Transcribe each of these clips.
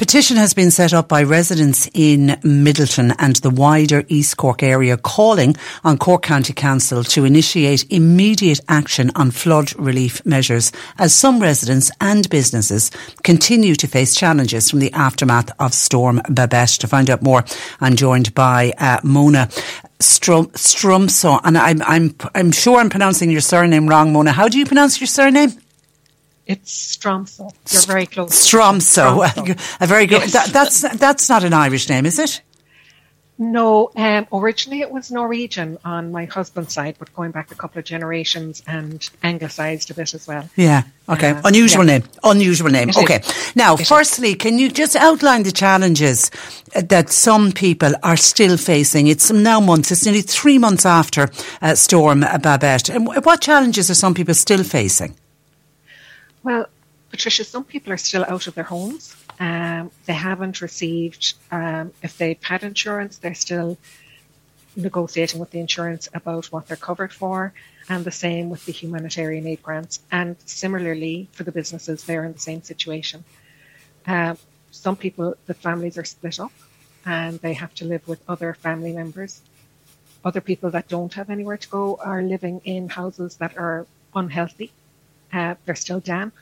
Petition has been set up by residents in Midleton and the wider East Cork area calling on Cork County Council to initiate immediate action on flood relief measures as some residents and businesses continue to face challenges from the aftermath of Storm Babette. To find out more, I'm joined by uh, Mona Strum, Strumso, and I'm, I'm, I'm sure I'm pronouncing your surname wrong, Mona. How do you pronounce your surname? It's Stromso. You're very close. Stromso. A very good. Yes. That, that's that's not an Irish name, is it? No, um, originally it was Norwegian on my husband's side, but going back a couple of generations and anglicised a bit as well. Yeah. Okay. Uh, Unusual yeah. name. Unusual name. It okay. Is. Now, it firstly, is. can you just outline the challenges that some people are still facing? It's now months. It's nearly three months after uh, Storm Babette. And what challenges are some people still facing? Well, Patricia, some people are still out of their homes. Um, they haven't received, um, if they've had insurance, they're still negotiating with the insurance about what they're covered for, and the same with the humanitarian aid grants. And similarly, for the businesses, they're in the same situation. Uh, some people, the families are split up and they have to live with other family members. Other people that don't have anywhere to go are living in houses that are unhealthy uh, they're still damp.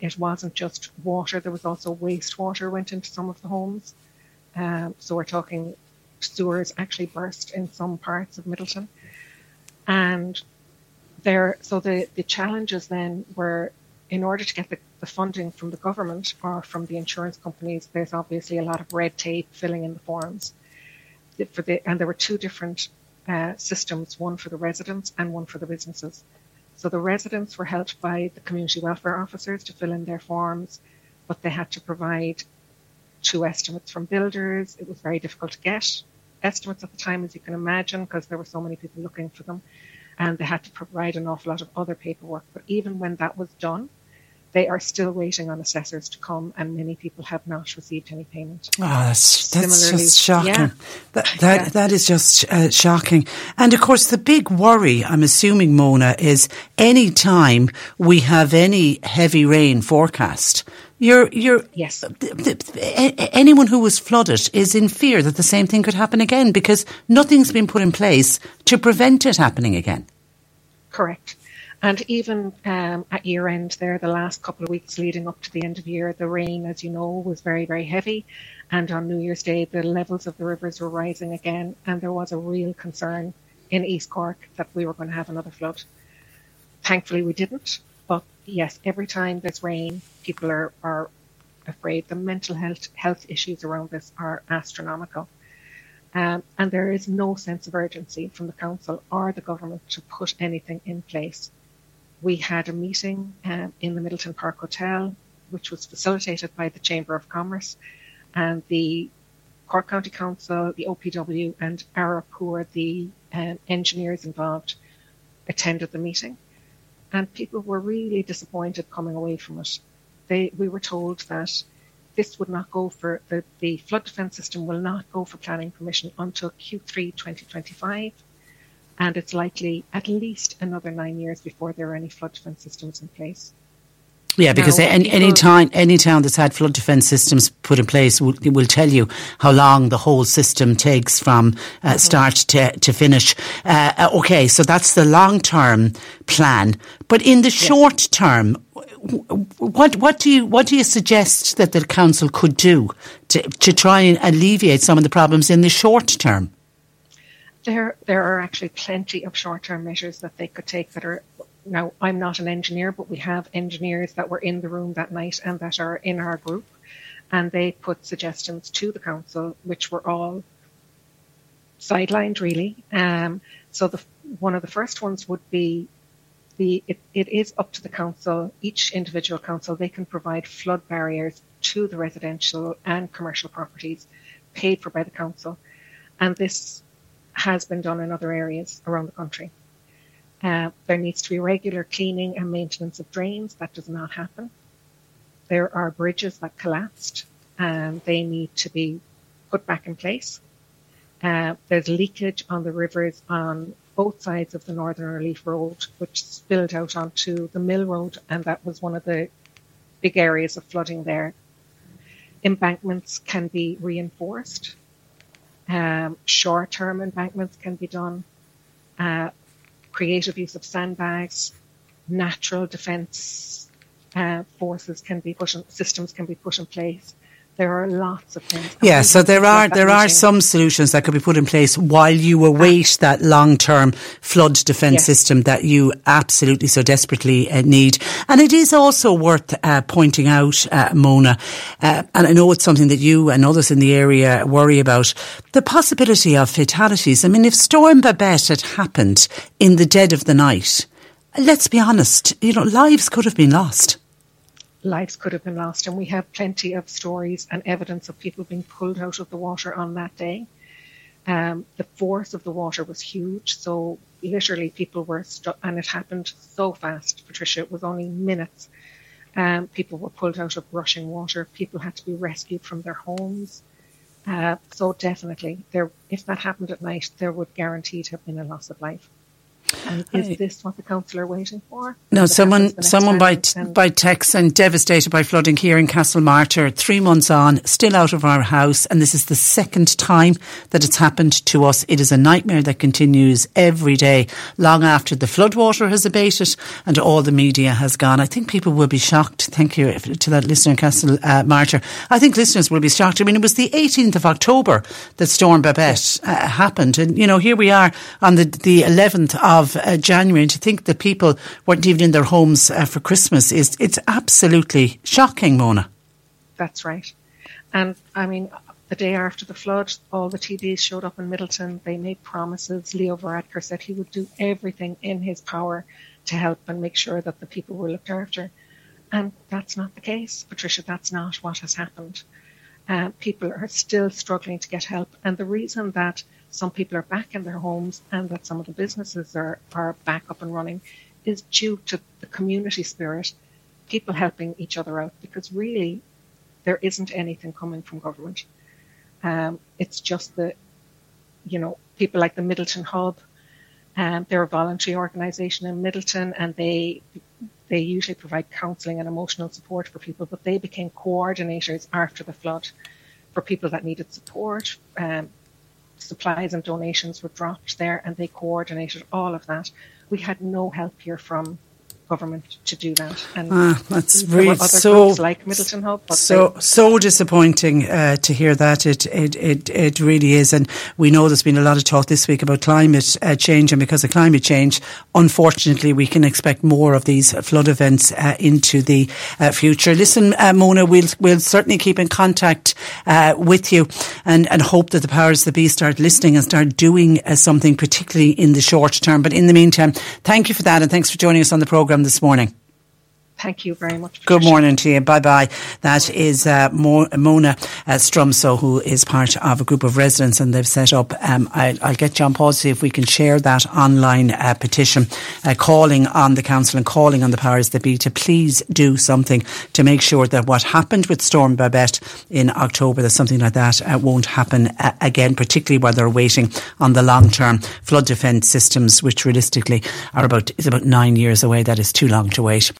It wasn't just water, there was also wastewater went into some of the homes. Um, so we're talking sewers actually burst in some parts of Midleton. And there, so the, the challenges then were in order to get the, the funding from the government or from the insurance companies, there's obviously a lot of red tape filling in the forms. For the, and there were two different uh, systems, one for the residents and one for the businesses. So the residents were helped by the community welfare officers to fill in their forms, but they had to provide two estimates from builders. It was very difficult to get estimates at the time, as you can imagine, because there were so many people looking for them. And they had to provide an awful lot of other paperwork. But even when that was done, they are still waiting on assessors to come, and many people have not received any payment. Oh, that's, that's just shocking. Yeah. That, that, yeah. that is just uh, shocking. And of course, the big worry, I'm assuming, Mona, is any time we have any heavy rain forecast, you're, you're, yes. Anyone who was flooded is in fear that the same thing could happen again because nothing's been put in place to prevent it happening again. Correct. And even um, at year end, there, the last couple of weeks leading up to the end of year, the rain, as you know, was very, very heavy. And on New Year's Day, the levels of the rivers were rising again. And there was a real concern in East Cork that we were going to have another flood. Thankfully, we didn't. But yes, every time there's rain, people are, are afraid. The mental health, health issues around this are astronomical. Um, and there is no sense of urgency from the council or the government to put anything in place we had a meeting um, in the Midleton Park Hotel, which was facilitated by the Chamber of Commerce and the Cork County Council, the OPW, and ARUP, who are the um, engineers involved, attended the meeting. And people were really disappointed coming away from it. They, we were told that this would not go for the, the flood defence system will not go for planning permission until Q3 2025 and it's likely at least another nine years before there are any flood defence systems in place. Yeah, because now, any, any town any town that's had flood defence systems put in place will, will tell you how long the whole system takes from uh, mm-hmm. start to, to finish. Uh, uh okay, so that's the long term plan, but in the yes. short term, what what do you what do you suggest that the council could do to to try and alleviate some of the problems in the short term? there there are actually plenty of short term measures that they could take that are now I'm not an engineer, but we have engineers that were in the room that night and that are in our group, and they put suggestions to the council, which were all sidelined really. Um, so the one of the first ones would be the it, it is up to the council, each individual council, they can provide flood barriers to the residential and commercial properties paid for by the council. And this has been done in other areas around the country. Uh, there needs to be regular cleaning and maintenance of drains. That does not happen. There are bridges that collapsed and they need to be put back in place. Uh, there's leakage on the rivers on both sides of the Northern Relief Road, which spilled out onto the Mill Road, and that was one of the big areas of flooding there. Embankments can be reinforced. Um, short-term embankments can be done. Uh, creative use of sandbags, natural defence uh, forces can be put in, systems can be put in place there are lots of things. Yeah, so there are there are some solutions that could be put in place while you await that long term flood defence yes. system that you absolutely so desperately uh, need. And it is also worth uh, pointing out, uh, Mona, uh, and I know it's something that you and others in the area worry about, the possibility of fatalities. I mean, if Storm Babette had happened in the dead of the night, let's be honest, you know, lives could have been lost lives could have been lost. And we have plenty of stories and evidence of people being pulled out of the water on that day. Um, the force of the water was huge. So literally people were stuck and it happened so fast, Patricia. It was only minutes. Um, people were pulled out of rushing water. People had to be rescued from their homes. Uh, so definitely there, if that happened at night, there would guaranteed have been a loss of life. And is this what the council are waiting for? No, someone, someone by t- by text and devastated by flooding here in Castlemartyr, Three months on, still out of our house, and this is the second time that it's happened to us. It is a nightmare that continues every day, long after the floodwater has abated and all the media has gone. I think people will be shocked. Thank you to that listener in Castlemartyr. I think listeners will be shocked. I mean, it was the 18th of October that Storm Babette uh, happened, and you know here we are on the the 11th of of uh, January, and to think that people weren't even in their homes uh, for Christmas is it's absolutely shocking, Mona. That's right, and I mean. The day after the flood, all the TDs showed up in Midleton. They made promises. Leo Varadkar said he would do everything in his power to help and make sure that the people were looked after. And that's not the case, Patricia. That's not what has happened. Uh, people are still struggling to get help. And the reason that some people are back in their homes and that some of the businesses are, are back up and running is due to the community spirit, people helping each other out, because really there isn't anything coming from government. Um, it's just the, you know, people like the Midleton Hub, um, they're a voluntary organisation in Midleton, and they they usually provide counselling and emotional support for people, but they became coordinators after the flood for people that needed support, um, supplies and donations were dropped there and they coordinated all of that. We had no help here from government to do that. And ah, that's really so like Midleton Hub. so so disappointing uh, to hear that. It, it it it really is, and we know there's been a lot of talk this week about climate uh, change, and because of climate change, unfortunately, we can expect more of these flood events uh, into the uh, future. Listen, uh, Mona, we'll we'll certainly keep in contact uh, with you, and and hope that the powers that be start listening and start doing something, particularly in the short term. But in the meantime, thank you for that, and thanks for joining us on the program this morning. Thank you very much. Good morning to you. Bye bye. That is uh, Mona uh, Strumso, who is part of a group of residents, and they've set up. Um, I, will get John Paul to see if we can share that online uh, petition, uh, calling on the council and calling on the powers that be to please do something to make sure that what happened with Storm Babette in October, that something like that uh, won't happen uh, again, particularly while they're waiting on the long term flood defence systems, which realistically are about is about nine years away. That is too long to wait.